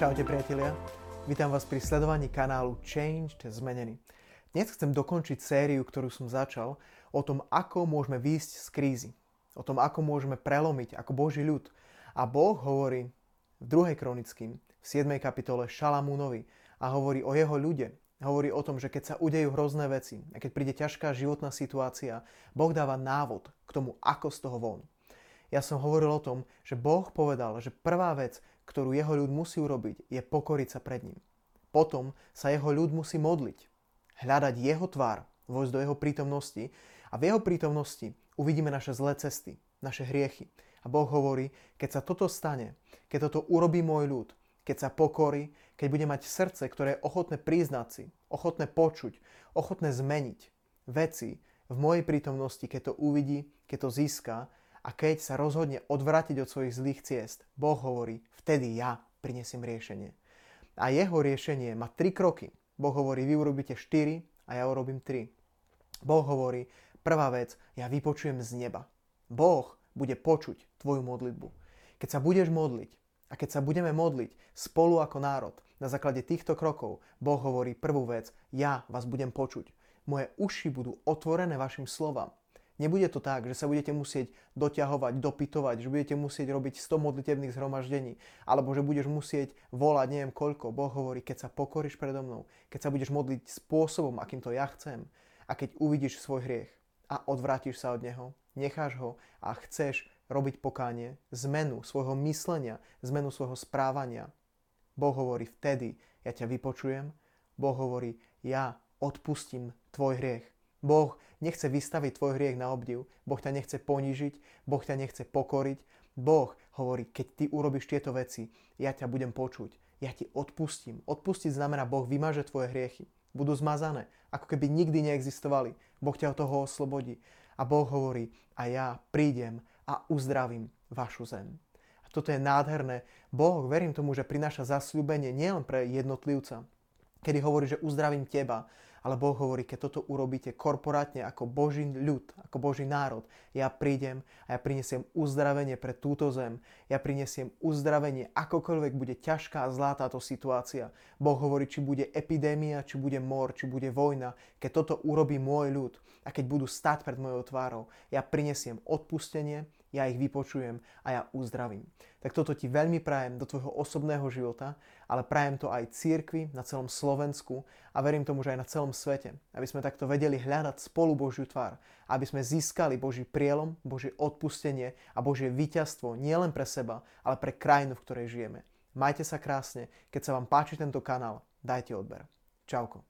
Čaute priatelia, vítam vás pri sledovaní kanálu Changed Zmenený. Dnes chcem dokončiť sériu, ktorú som začal, o tom, ako môžeme výjsť z krízy. O tom, ako môžeme prelomiť ako Boží ľud. A Boh hovorí v 2. kronickým, v 7. kapitole Šalamúnovi a hovorí o jeho ľude. Hovorí o tom, že keď sa udejú hrozné veci a keď príde ťažká životná situácia, Boh dáva návod k tomu, ako z toho von. Ja som hovoril o tom, že Boh povedal, že prvá vec, ktorú jeho ľud musí urobiť, je pokoriť sa pred ním. Potom sa jeho ľud musí modliť, hľadať jeho tvár, vojsť do jeho prítomnosti a v jeho prítomnosti uvidíme naše zlé cesty, naše hriechy. A Boh hovorí, keď sa toto stane, keď toto urobí môj ľud, keď sa pokorí, keď bude mať srdce, ktoré je ochotné priznať si, ochotné počuť, ochotné zmeniť veci v mojej prítomnosti, keď to uvidí, keď to získa a keď sa rozhodne odvrátiť od svojich zlých ciest, Boh hovorí, vtedy ja prinesiem riešenie. A jeho riešenie má tri kroky. Boh hovorí, vy urobíte 4 a ja urobím 3. Boh hovorí, prvá vec, ja vypočujem z neba. Boh bude počuť tvoju modlitbu. Keď sa budeš modliť a keď sa budeme modliť spolu ako národ, na základe týchto krokov, Boh hovorí prvú vec, ja vás budem počuť. Moje uši budú otvorené vašim slovám. Nebude to tak, že sa budete musieť doťahovať, dopytovať, že budete musieť robiť 100 modlitebných zhromaždení, alebo že budeš musieť volať neviem koľko. Boh hovorí, keď sa pokoríš predo mnou, keď sa budeš modliť spôsobom, akým to ja chcem, a keď uvidíš svoj hriech a odvrátiš sa od neho, necháš ho a chceš robiť pokánie, zmenu svojho myslenia, zmenu svojho správania, Boh hovorí, vtedy ja ťa vypočujem, Boh hovorí, ja odpustím tvoj hriech. Boh nechce vystaviť tvoj hriech na obdiv, Boh ťa nechce ponížiť, Boh ťa nechce pokoriť. Boh hovorí, keď ty urobíš tieto veci, ja ťa budem počuť, ja ti odpustím. Odpustiť znamená, Boh vymaže tvoje hriechy. Budú zmazané, ako keby nikdy neexistovali. Boh ťa od toho oslobodí. A Boh hovorí, a ja prídem a uzdravím vašu zem. A toto je nádherné. Boh, verím tomu, že prináša zasľúbenie nielen pre jednotlivca, kedy hovorí, že uzdravím teba, ale Boh hovorí, keď toto urobíte korporátne ako Boží ľud, ako Boží národ, ja prídem a ja prinesiem uzdravenie pre túto zem. Ja prinesiem uzdravenie, akokoľvek bude ťažká a zlá táto situácia. Boh hovorí, či bude epidémia, či bude mor, či bude vojna. Keď toto urobí môj ľud a keď budú stať pred mojou tvárou, ja prinesiem odpustenie, ja ich vypočujem a ja uzdravím. Tak toto ti veľmi prajem do tvojho osobného života, ale prajem to aj církvi na celom Slovensku a verím tomu, že aj na celom svete, aby sme takto vedeli hľadať spolu Božiu tvár, aby sme získali Boží prielom, Božie odpustenie a Božie víťazstvo nielen pre seba, ale pre krajinu, v ktorej žijeme. Majte sa krásne, keď sa vám páči tento kanál, dajte odber. Čauko.